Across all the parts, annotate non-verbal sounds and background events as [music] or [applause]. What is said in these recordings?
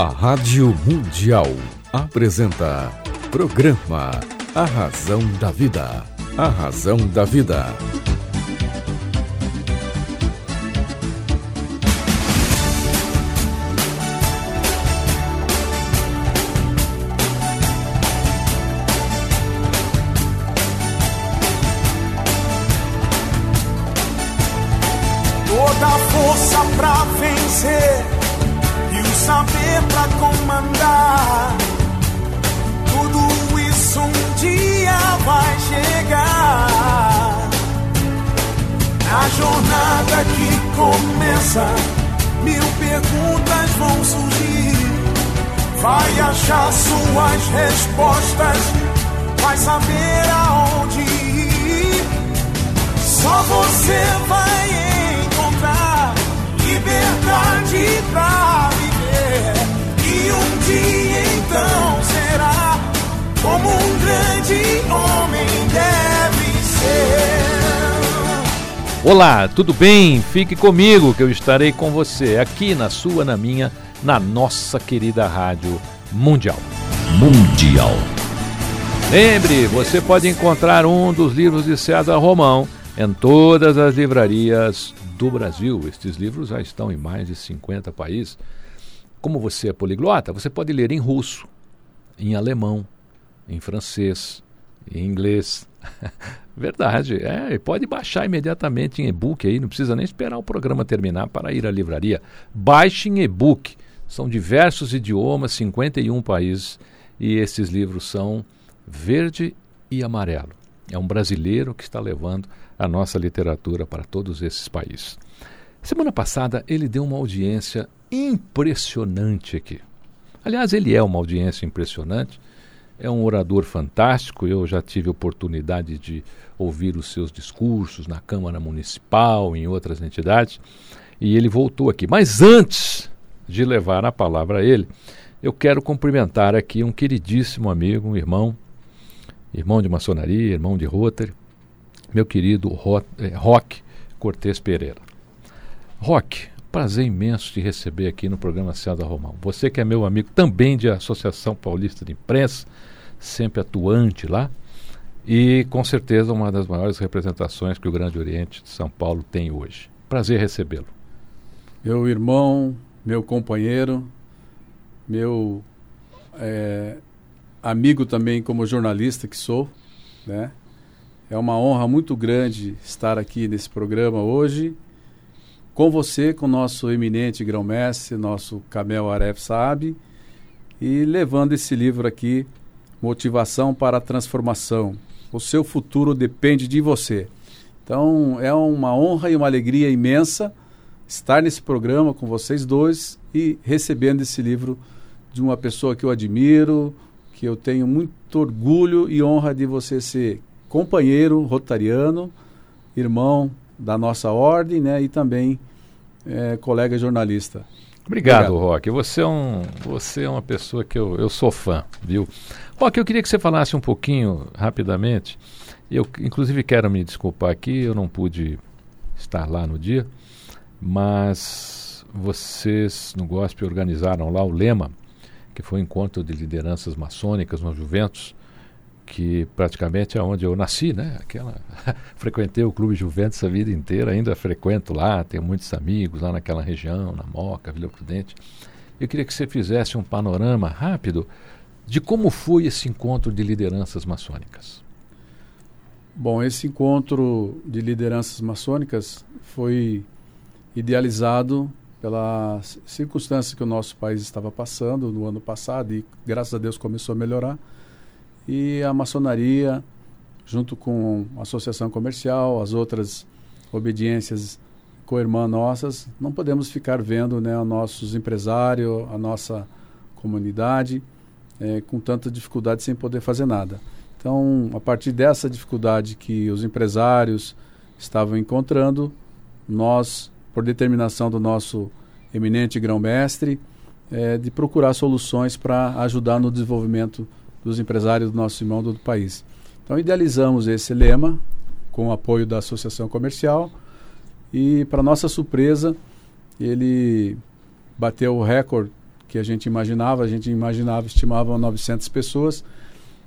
A Rádio Mundial apresenta Programa A Razão da Vida. A Razão da Vida. Vai achar suas respostas, vai saber aonde ir. Só você vai encontrar liberdade pra viver. E um dia então será como um grande homem deve ser. Olá, tudo bem? Fique comigo que eu estarei com você aqui na sua, na minha, na nossa querida Rádio Mundial. Mundial. Lembre, você pode encontrar um dos livros de César Romão em todas as livrarias do Brasil. Estes livros já estão em mais de 50 países. Como você é poliglota, você pode ler em russo, em alemão, em francês, em inglês. [laughs] Verdade, é, e pode baixar imediatamente em e-book aí, não precisa nem esperar o programa terminar para ir à livraria. Baixe em e-book. São diversos idiomas, 51 países, e esses livros são verde e amarelo. É um brasileiro que está levando a nossa literatura para todos esses países. Semana passada ele deu uma audiência impressionante aqui. Aliás, ele é uma audiência impressionante. É um orador fantástico. Eu já tive oportunidade de ouvir os seus discursos na Câmara Municipal, em outras entidades, e ele voltou aqui. Mas antes de levar a palavra a ele, eu quero cumprimentar aqui um queridíssimo amigo, um irmão, irmão de maçonaria, irmão de Rotary, meu querido eh, Roque Cortes Pereira. Roque, prazer imenso te receber aqui no programa César Romão. Você que é meu amigo também de Associação Paulista de Imprensa, sempre atuante lá, e com certeza uma das maiores representações que o Grande Oriente de São Paulo tem hoje. Prazer recebê-lo. Meu irmão, meu companheiro, meu é, amigo também como jornalista que sou, né? É uma honra muito grande estar aqui nesse programa hoje com você, com nosso eminente grão-mestre, nosso Camel Aref Saab, e levando esse livro aqui, Motivação para a Transformação. O seu futuro depende de você. Então, é uma honra e uma alegria imensa estar nesse programa com vocês dois e recebendo esse livro de uma pessoa que eu admiro, que eu tenho muito orgulho e honra de você ser companheiro rotariano, irmão da nossa ordem, né, e também é, colega jornalista. Obrigado, Obrigado. Roque. Você é, um, você é uma pessoa que eu, eu sou fã, viu? Roque, eu queria que você falasse um pouquinho, rapidamente. Eu, inclusive, quero me desculpar aqui, eu não pude estar lá no dia, mas vocês no GOSP organizaram lá o Lema, que foi um encontro de lideranças maçônicas no Juventus, que praticamente é onde eu nasci, né? Aquela [laughs] frequentei o Clube Juventus a vida inteira, ainda frequento lá, tenho muitos amigos lá naquela região, na Moca, Vila Prudente. Eu queria que você fizesse um panorama rápido de como foi esse encontro de lideranças maçônicas. Bom, esse encontro de lideranças maçônicas foi idealizado pelas circunstâncias que o nosso país estava passando no ano passado e graças a Deus começou a melhorar. E a maçonaria, junto com a associação comercial, as outras obediências co-irmã nossas, não podemos ficar vendo né, os nossos empresários, a nossa comunidade é, com tanta dificuldade sem poder fazer nada. Então, a partir dessa dificuldade que os empresários estavam encontrando, nós, por determinação do nosso eminente grão-mestre, é, de procurar soluções para ajudar no desenvolvimento dos empresários do nosso irmão do país. Então, idealizamos esse lema com o apoio da Associação Comercial e, para nossa surpresa, ele bateu o recorde que a gente imaginava. A gente imaginava, estimava 900 pessoas,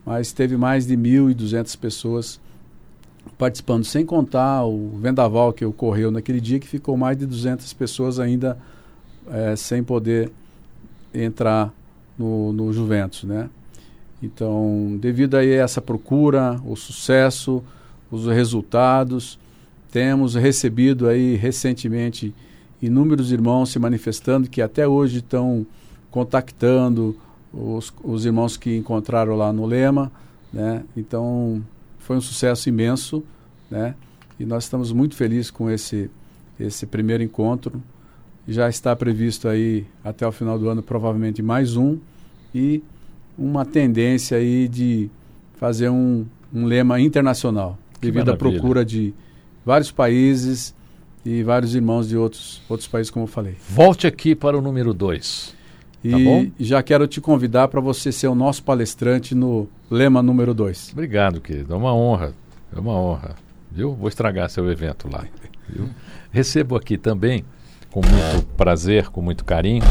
mas teve mais de 1.200 pessoas participando, sem contar o vendaval que ocorreu naquele dia, que ficou mais de 200 pessoas ainda é, sem poder entrar no, no Juventus, né? Então, devido a essa procura, o sucesso, os resultados, temos recebido aí recentemente inúmeros irmãos se manifestando que até hoje estão contactando os, os irmãos que encontraram lá no Lema, né? Então, foi um sucesso imenso, né? E nós estamos muito felizes com esse esse primeiro encontro. Já está previsto aí até o final do ano provavelmente mais um e uma tendência aí de fazer um, um lema internacional, que devido maravilha. à procura de vários países e vários irmãos de outros, outros países, como eu falei. Volte aqui para o número 2. E tá bom? já quero te convidar para você ser o nosso palestrante no lema número 2. Obrigado, querido. É uma honra. É uma honra. Viu? Vou estragar seu evento lá. Recebo aqui também, com muito prazer, com muito carinho,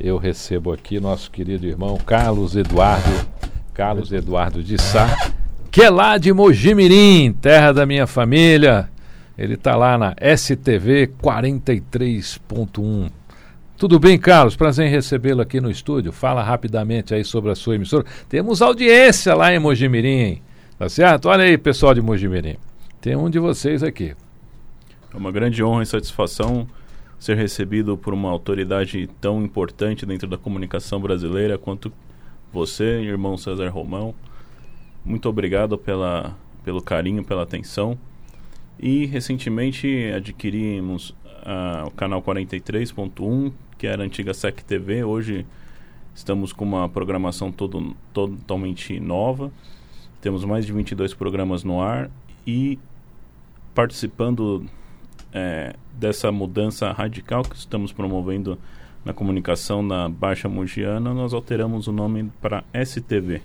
eu recebo aqui nosso querido irmão Carlos Eduardo, Carlos Eduardo de Sá, que é lá de Mojimirim, terra da minha família. Ele está lá na STV 43.1. Tudo bem, Carlos? Prazer em recebê-lo aqui no estúdio. Fala rapidamente aí sobre a sua emissora. Temos audiência lá em Mojimirim, tá certo? Olha aí, pessoal de Mojimirim. Tem um de vocês aqui. É uma grande honra e satisfação ser recebido por uma autoridade tão importante dentro da comunicação brasileira quanto você, irmão César Romão. Muito obrigado pela, pelo carinho, pela atenção. E recentemente adquirimos uh, o canal 43.1, que era a antiga SEC TV. Hoje estamos com uma programação todo, totalmente nova. Temos mais de 22 programas no ar e participando é, dessa mudança radical que estamos promovendo na comunicação na Baixa Mogiana, nós alteramos o nome para STV.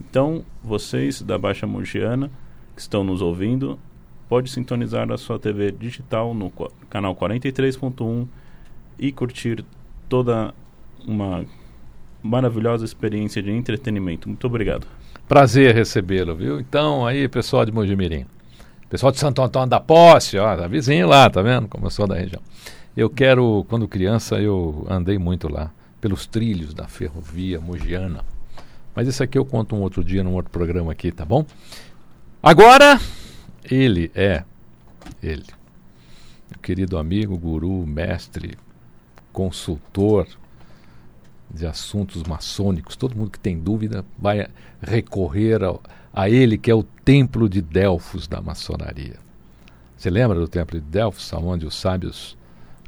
Então, vocês da Baixa Mogiana que estão nos ouvindo, pode sintonizar a sua TV digital no canal 43.1 e curtir toda uma maravilhosa experiência de entretenimento. Muito obrigado. Prazer recebê-lo, viu? Então, aí, pessoal de Mojimirim. Pessoal de Santo Antônio da Posse, ó, tá vizinho lá, tá vendo? Como eu sou da região. Eu quero, quando criança, eu andei muito lá, pelos trilhos da ferrovia mogiana. Mas isso aqui eu conto um outro dia, num outro programa aqui, tá bom? Agora, ele é, ele, meu querido amigo, guru, mestre, consultor de assuntos maçônicos. Todo mundo que tem dúvida vai recorrer ao a ele que é o templo de Delfos da maçonaria. Você lembra do templo de Delfos, onde os sábios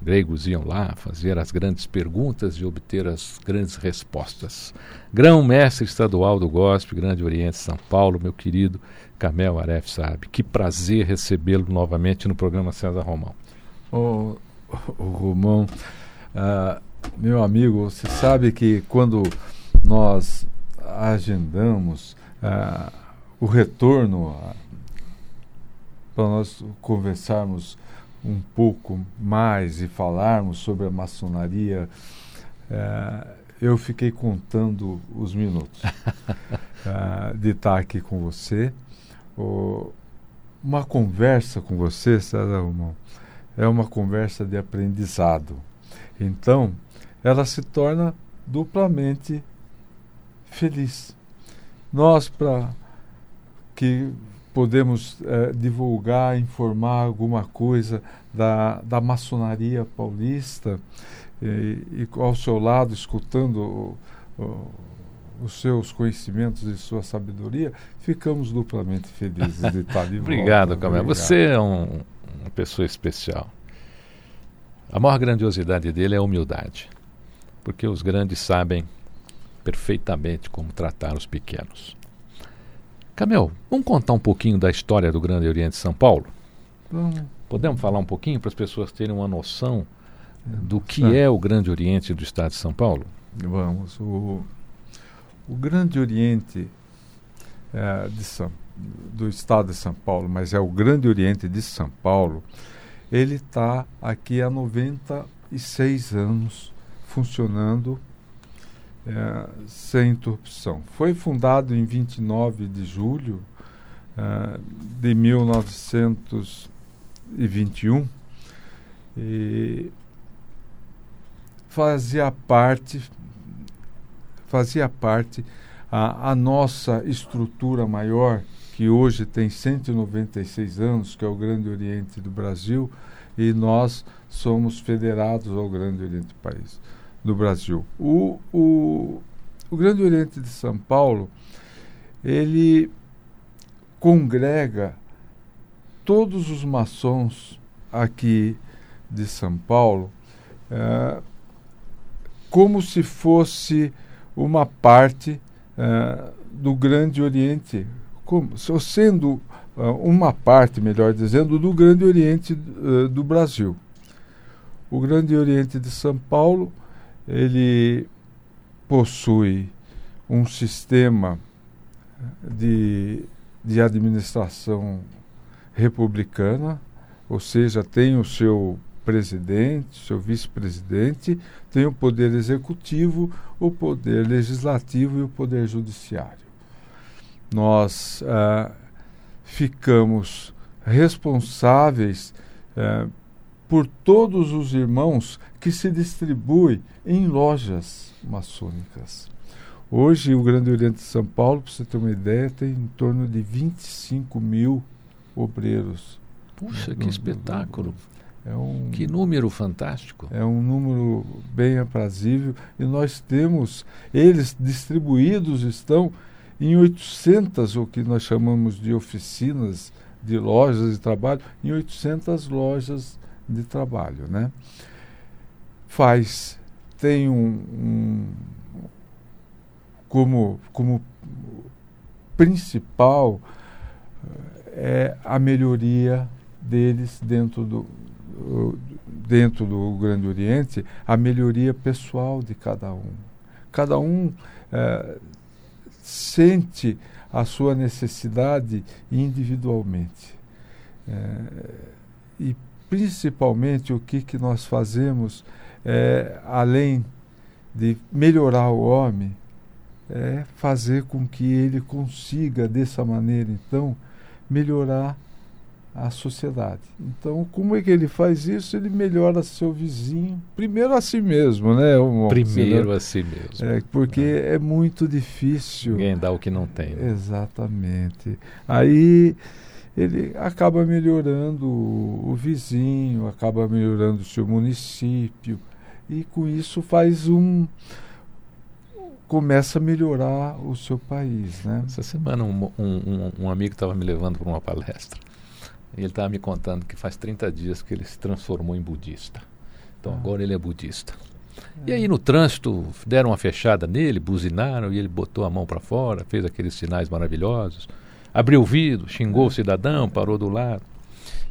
gregos iam lá fazer as grandes perguntas e obter as grandes respostas? Grão-mestre estadual do GOSP, Grande Oriente São Paulo, meu querido Camel Aref Sabe. Que prazer recebê-lo novamente no programa César Romão. Ô, oh, oh, Romão, uh, meu amigo, você sabe que quando nós agendamos uh, o retorno para nós conversarmos um pouco mais e falarmos sobre a maçonaria, é, eu fiquei contando os minutos é, [laughs] de estar aqui com você. O, uma conversa com você, César Romão, é uma conversa de aprendizado. Então, ela se torna duplamente feliz. Nós, para que podemos é, divulgar, informar alguma coisa da, da maçonaria paulista e, e ao seu lado, escutando o, o, os seus conhecimentos e sua sabedoria, ficamos duplamente felizes de estar de [laughs] volta. Obrigado, Camila. Você é um, uma pessoa especial. A maior grandiosidade dele é a humildade, porque os grandes sabem perfeitamente como tratar os pequenos. Camel, vamos contar um pouquinho da história do Grande Oriente de São Paulo? Vamos. Podemos falar um pouquinho para as pessoas terem uma noção do que é o Grande Oriente do Estado de São Paulo? Vamos. O, o Grande Oriente é, de São, do Estado de São Paulo, mas é o Grande Oriente de São Paulo, ele está aqui há 96 anos funcionando é, sem interrupção. Foi fundado em 29 de julho é, de 1921 e fazia parte fazia parte a, a nossa estrutura maior que hoje tem 196 anos, que é o Grande Oriente do Brasil, e nós somos federados ao Grande Oriente do país, do Brasil. O, o, o Grande Oriente de São Paulo, ele congrega todos os maçons aqui de São Paulo é, como se fosse uma parte é, do Grande Oriente, como, sendo uh, uma parte, melhor dizendo, do Grande Oriente uh, do Brasil. O Grande Oriente de São Paulo, ele possui um sistema de, de administração republicana, ou seja, tem o seu presidente, seu vice-presidente, tem o poder executivo, o poder legislativo e o poder judiciário. Nós ah, ficamos responsáveis eh, por todos os irmãos que se distribuem em lojas maçônicas. Hoje, o Grande Oriente de São Paulo, para você ter uma ideia, tem em torno de 25 mil obreiros. Puxa, que espetáculo! É um, que número fantástico! É um número bem aprazível e nós temos, eles distribuídos estão em 800, o que nós chamamos de oficinas, de lojas de trabalho, em 800 lojas de trabalho. Né? Faz, tem um, um como, como principal é a melhoria deles dentro do, dentro do Grande Oriente, a melhoria pessoal de cada um. Cada um é, sente a sua necessidade individualmente. É, e principalmente o que, que nós fazemos, é, além de melhorar o homem, é fazer com que ele consiga, dessa maneira, então, melhorar a sociedade. Então, como é que ele faz isso? Ele melhora seu vizinho, primeiro a si mesmo, né? primeiro a si mesmo. É, porque é. é muito difícil. Ninguém dá o que não tem. Né? Exatamente. Aí ele acaba melhorando o, o vizinho, acaba melhorando o seu município e com isso faz um começa a melhorar o seu país, né? Essa semana um, um, um amigo estava me levando para uma palestra e ele estava me contando que faz 30 dias que ele se transformou em budista. Então ah. agora ele é budista. É. E aí no trânsito deram uma fechada nele, buzinaram e ele botou a mão para fora, fez aqueles sinais maravilhosos, abriu o vidro, xingou é. o cidadão, parou do lado.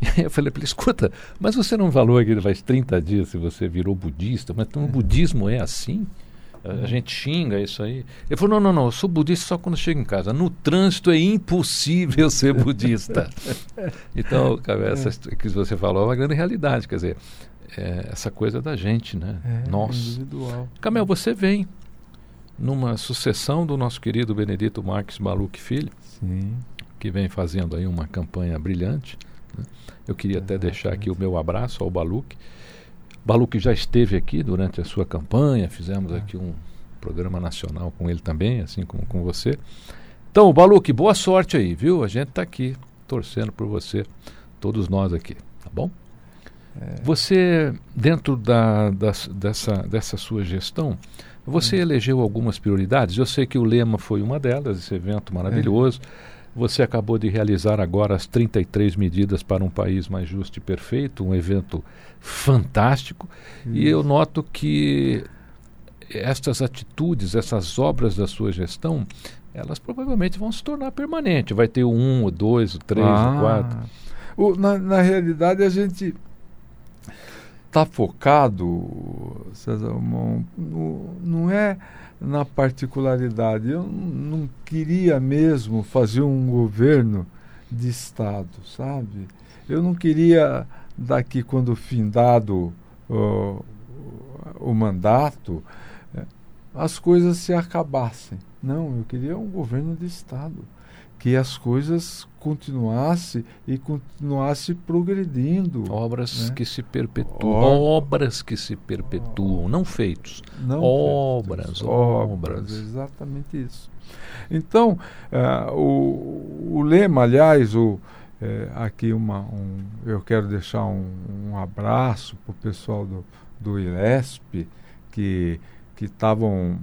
E [laughs] aí eu falei para ele, escuta, mas você não falou que faz 30 dias se você virou budista, mas então, o budismo é assim? A, gente xinga isso aí. Ele falou: não, não, não, eu sou budista só quando chego em casa. No trânsito é impossível [laughs] ser budista. então, cara, essa que você falou é uma grande realidade. Quer dizer, é essa coisa da gente, né? É, Nós. Individual. Camel, você vem numa sucessão do nosso querido Benedito Marques Maluque Filho, Sim. que vem fazendo aí uma campanha brilhante. Eu queria até deixar aqui o meu abraço ao Baluque Baluque já esteve aqui durante a sua campanha, fizemos aqui um programa nacional com ele também, assim como com você. Então, Baluque, boa sorte aí, viu? A gente está aqui torcendo por você, todos nós aqui, tá bom? É. Você, dentro da, da, dessa, dessa sua gestão, você hum. elegeu algumas prioridades? Eu sei que o lema foi uma delas, esse evento maravilhoso. É. Você acabou de realizar agora as 33 medidas para um país mais justo e perfeito, um evento fantástico. Isso. E eu noto que estas atitudes, essas obras da sua gestão, elas provavelmente vão se tornar permanentes. Vai ter o um, o dois, o três, ah. o quatro. O, na, na realidade, a gente está focado, César, no, não é na particularidade. Eu não queria mesmo fazer um governo de Estado, sabe? Eu não queria, daqui quando findado uh, o mandato, as coisas se acabassem. Não, eu queria um governo de Estado que as coisas continuassem e continuasse progredindo. Obras né? que se perpetuam. Obras que se perpetuam, não feitos. Não obras, feitos, obras, obras. Exatamente isso. Então, uh, o, o, lema, aliás, o, é, aqui uma, um, eu quero deixar um, um abraço para o pessoal do, do ILESP, que estavam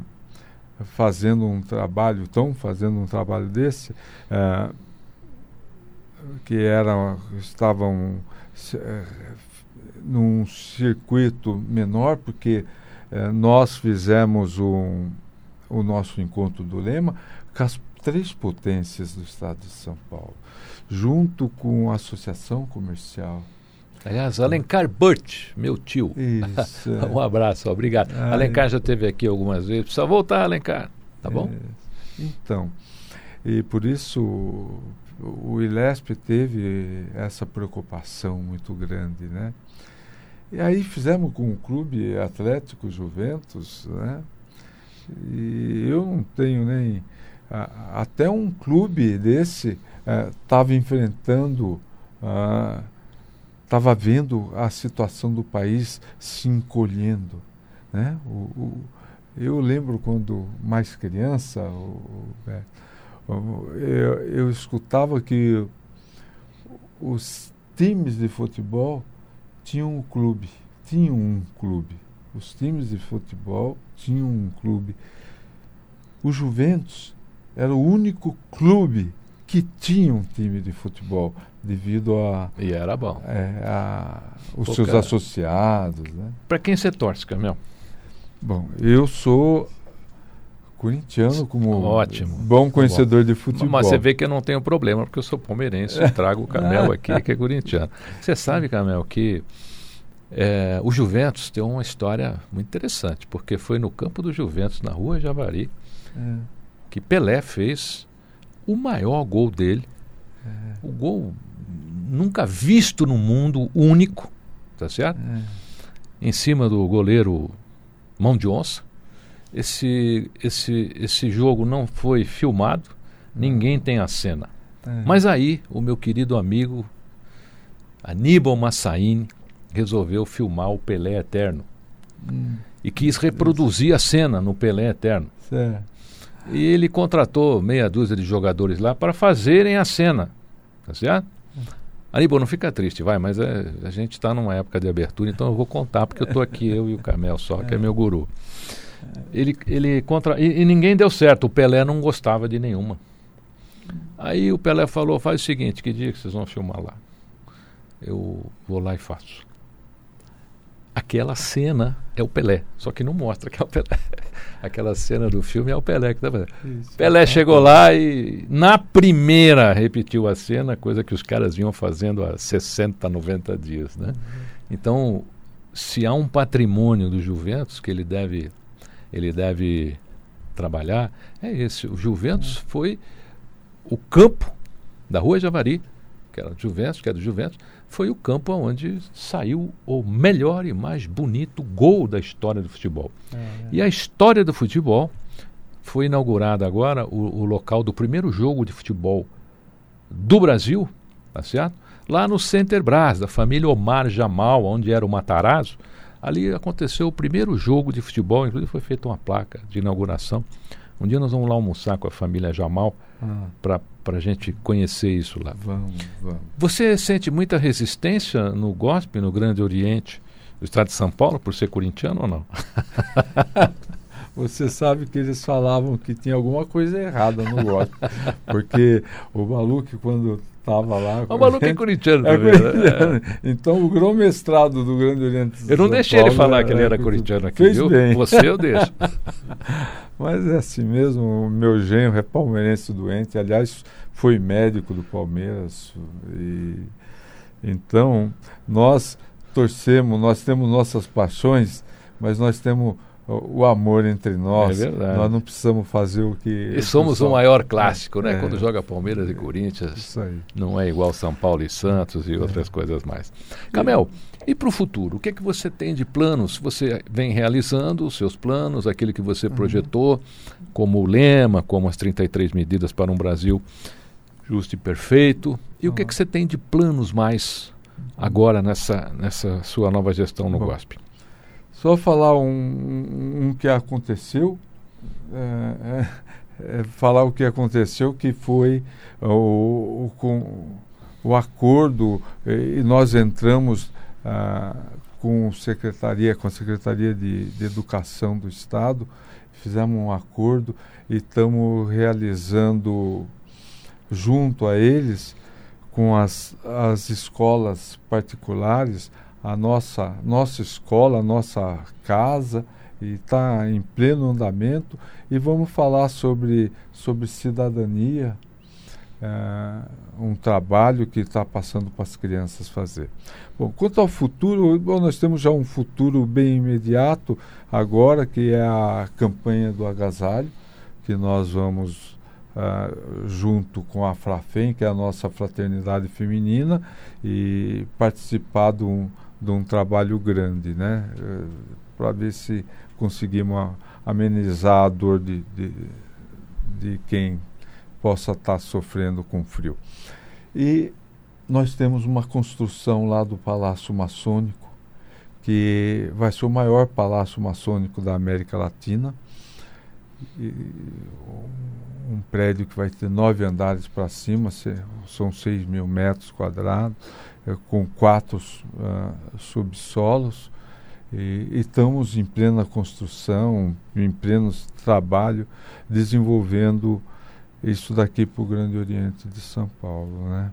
fazendo um trabalho, estão fazendo um trabalho desse, é, que era, estavam é, num circuito menor, porque é, nós fizemos um, o nosso encontro do lema com as três potências do estado de São Paulo, junto com a Associação Comercial, Aliás, Alencar Burt, meu tio. Isso. [laughs] É. um abraço, obrigado. Ai. Alencar já esteve aqui algumas vezes. Precisa voltar, Alencar. Tá bom? É. Então, e por isso o ILESP teve essa preocupação muito grande, né? E aí fizemos com o Clube Atlético Juventus, né? E eu não tenho nem... A, até um clube desse estava é, enfrentando... Uh, estava vendo a situação do país se encolhendo. Né? O, o, eu lembro quando mais criança, o, é, eu, eu, escutava que os times de futebol tinham um clube, tinham um clube. Os times de futebol tinham um clube. O Juventus era o único clube que tinha um time de futebol devido a e era bom. É, a, os Pô, seus cara, associados né? Para quem você torce Camel? Bom eu sou corintiano como ótimo. bom conhecedor de futebol. mas você vê que eu não tenho problema porque eu sou palmeirense e trago o Camel [laughs] aqui que é corintiano. Você sabe Camel que é, o Juventus tem uma história muito interessante porque foi no campo do Juventus na rua Javari é. que Pelé fez o maior gol dele. É. O gol nunca visto no mundo, único, tá certo? É. Em cima do goleiro Mão de Onça. Esse, esse, esse jogo não foi filmado, ninguém tem a cena. É. Mas aí, o meu querido amigo Aníbal Massaini resolveu filmar o Pelé Eterno. Hum. E quis reproduzir a cena no Pelé Eterno. Certo. E ele contratou meia dúzia de jogadores lá para fazerem a cena. Tá certo? Aníbal, não fica triste, vai, mas é, a gente está numa época de abertura, então eu vou contar, porque eu estou aqui, eu e o Camel só, que é meu guru. Ele, ele contra... E, e, ninguém deu certo, o Pelé não gostava de nenhuma. Aí o Pelé falou: faz o seguinte, que dia que vocês vão filmar lá? Eu vou lá e faço. Aquela cena é o Pelé, só que não mostra que é o Pelé aquela cena do filme é o Pelé que está fazendo. Isso, Pelé chegou lá e na primeira repetiu a cena, coisa que os caras vinham fazendo há 60, 90 dias, né? Uhum. Então, se há um patrimônio do Juventus que ele deve ele deve trabalhar, é esse. O Juventus uhum. foi o campo da Rua Javari, que era do Juventus, que é do Juventus, foi o campo onde saiu o melhor e mais bonito gol da história do futebol. É, é. E a história do futebol foi inaugurada agora o, o, local do primeiro jogo de futebol do Brasil, tá certo? Lá no Center Brás, da família Omar Jamal, onde era o Matarazzo. Ali aconteceu o primeiro jogo de futebol, inclusive foi feita uma placa de inauguração. Um dia nós vamos lá almoçar com a família Jamal ah. para para a gente conhecer isso lá. Vamos, vamos. Você sente muita resistência no gospel, no Grande Oriente do estado de São Paulo, por ser corintiano ou não? [laughs] Você sabe que eles falavam que tinha alguma coisa errada no gospel. porque o Maluco, quando estava lá. O Maluco é corintiano é também. Corintiano. Né? Então, o grão-mestrado do Grande Oriente. Eu não deixei Paulo, ele falar que ele era corintiano aqui, fez viu? Bem. Você eu deixo. [laughs] Mas é assim mesmo, o meu genro é palmeirense doente, aliás, foi médico do Palmeiras. E, então, nós torcemos, nós temos nossas paixões, mas nós temos o, o amor entre nós. É verdade. Nós não precisamos fazer o que. E somos pessoal- o maior clássico, né? É. Quando joga Palmeiras e Corinthians, não é igual São Paulo e Santos e outras coisas mais. Camel, e para o futuro? O que é que você tem de planos? Você vem realizando os seus planos, aquele que você projetou, como o lema, como as 33 medidas para um Brasil justo e perfeito. E o que é que você tem de planos mais agora nessa, nessa sua nova gestão no Bom. GOSP? Só falar um, um- um que aconteceu, é, é, é falar o que aconteceu, que foi o, o, com, o acordo, e nós entramos ah, com, secretaria, com a Secretaria de, de Educação do Estado, fizemos um acordo e estamos realizando junto a eles, com as, as escolas particulares, a nossa, nossa escola, a nossa casa, e está em pleno andamento. E vamos falar sobre, sobre cidadania, eh, um trabalho que está passando para as crianças fazer. Bom, quanto ao futuro, bom, nós temos já um futuro bem imediato agora, que é a campanha do agasalho, que nós vamos ah, junto com a Frafem, que é a nossa fraternidade feminina, e participar de um, de um trabalho grande, né? para ver se conseguimos amenizar a dor de, de, de quem possa estar sofrendo com frio. E nós temos uma construção lá do Palácio Maçônico, que vai ser o maior palácio maçônico da América Latina. E um prédio que vai ter nove andares para cima, são seis mil metros quadrados, com quatro ah, subsolos. E, estamos em plena construção, em pleno trabalho, desenvolvendo isso daqui para o Grande Oriente de São Paulo. Né?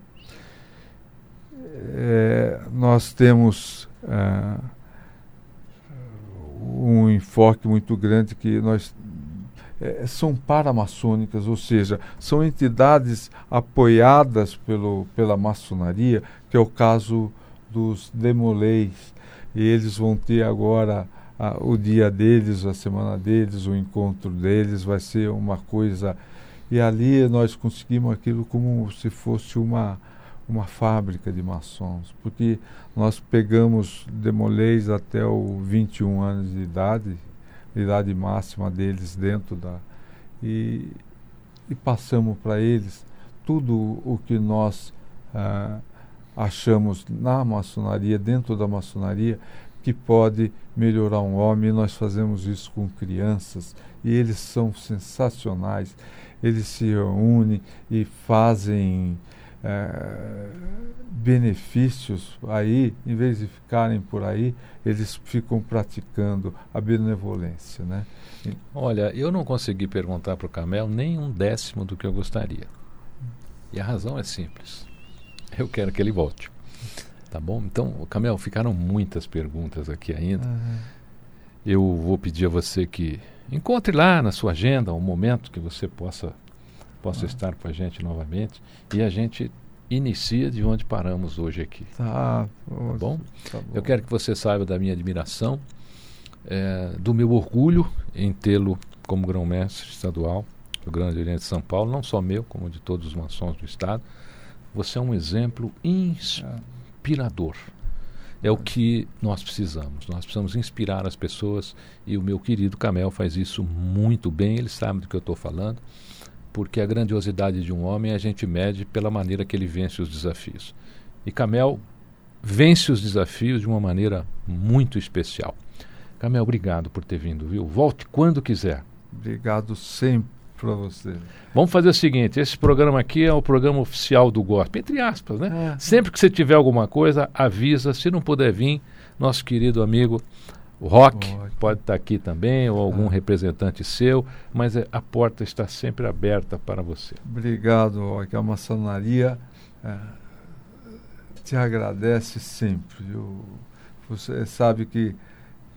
É, nós temos ah, um enfoque muito grande que nós eh, são paramaçônicas, ou seja, são entidades apoiadas pelo, pela maçonaria, que é o caso dos demolês. E eles vão ter agora o dia deles, a semana deles, o encontro deles, vai ser uma coisa. E ali nós conseguimos aquilo como se fosse uma, uma fábrica de maçons, porque nós pegamos demolês até o 21 anos de idade, idade máxima deles dentro da. E, e passamos para eles tudo o que nós ah, achamos na maçonaria, dentro da maçonaria, que pode melhorar um homem. E nós fazemos isso com crianças e eles são sensacionais. Eles se reúnem e fazem eh, benefícios aí, em vez de ficarem por aí, eles ficam praticando a benevolência, né? Olha, eu não consegui perguntar para o Camel nem um décimo do que eu gostaria. E a razão é simples. Eu quero que ele volte. Tá bom? Então, Camel, ficaram muitas perguntas aqui ainda. Eu vou pedir a você que encontre lá na sua agenda um momento que você possa, possa estar com a gente novamente e a gente inicia de onde paramos hoje aqui. Tá, Tá bom? tá bom. Eu quero que você saiba da minha admiração, eh, do meu orgulho em tê-lo como grão-mestre estadual do Grande Oriente de São Paulo, não só meu, como de todos os maçons do Estado. Você é um exemplo inspirador. É o que nós precisamos. Nós precisamos inspirar as pessoas e o meu querido Camel faz isso muito bem. Ele sabe do que eu estou falando, porque a grandiosidade de um homem a gente mede pela maneira que ele vence os desafios. E Camel vence os desafios de uma maneira muito especial. Camel, obrigado por ter vindo, viu? Volte quando quiser. Obrigado sempre para você. Vamos fazer o seguinte: esse programa aqui é o programa oficial do GOSP, entre aspas, né? É. Sempre que você tiver alguma coisa, avisa. Se não puder vir, nosso querido amigo o Rock Rock. pode estar aqui também, ou algum Ah. representante seu, mas é, a porta está sempre aberta para você. Obrigado, ó, que a maçonaria eh, te agradece sempre. viu? Você sabe que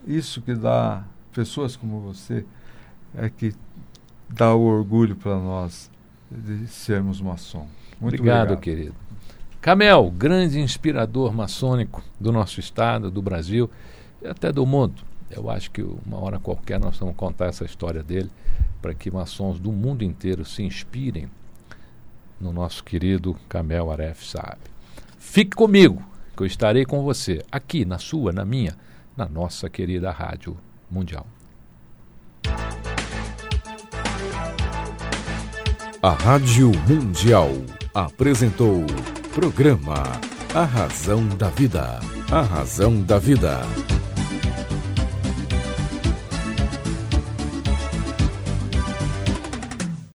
isso que dá pessoas como você é que dá o orgulho para nós de sermos maçom. Muito obrigado, obrigado. querido. Camel, grande inspirador maçônico do nosso estado, do Brasil até do mundo. Eu acho que uma hora qualquer nós vamos contar essa história dele para que maçons do mundo inteiro se inspirem no nosso querido Kamel Aref Saab. Fique comigo, que eu estarei com você, aqui na sua, na minha, na nossa querida Rádio Mundial. A Rádio Mundial apresentou programa A Razão da Vida. A Razão da Vida.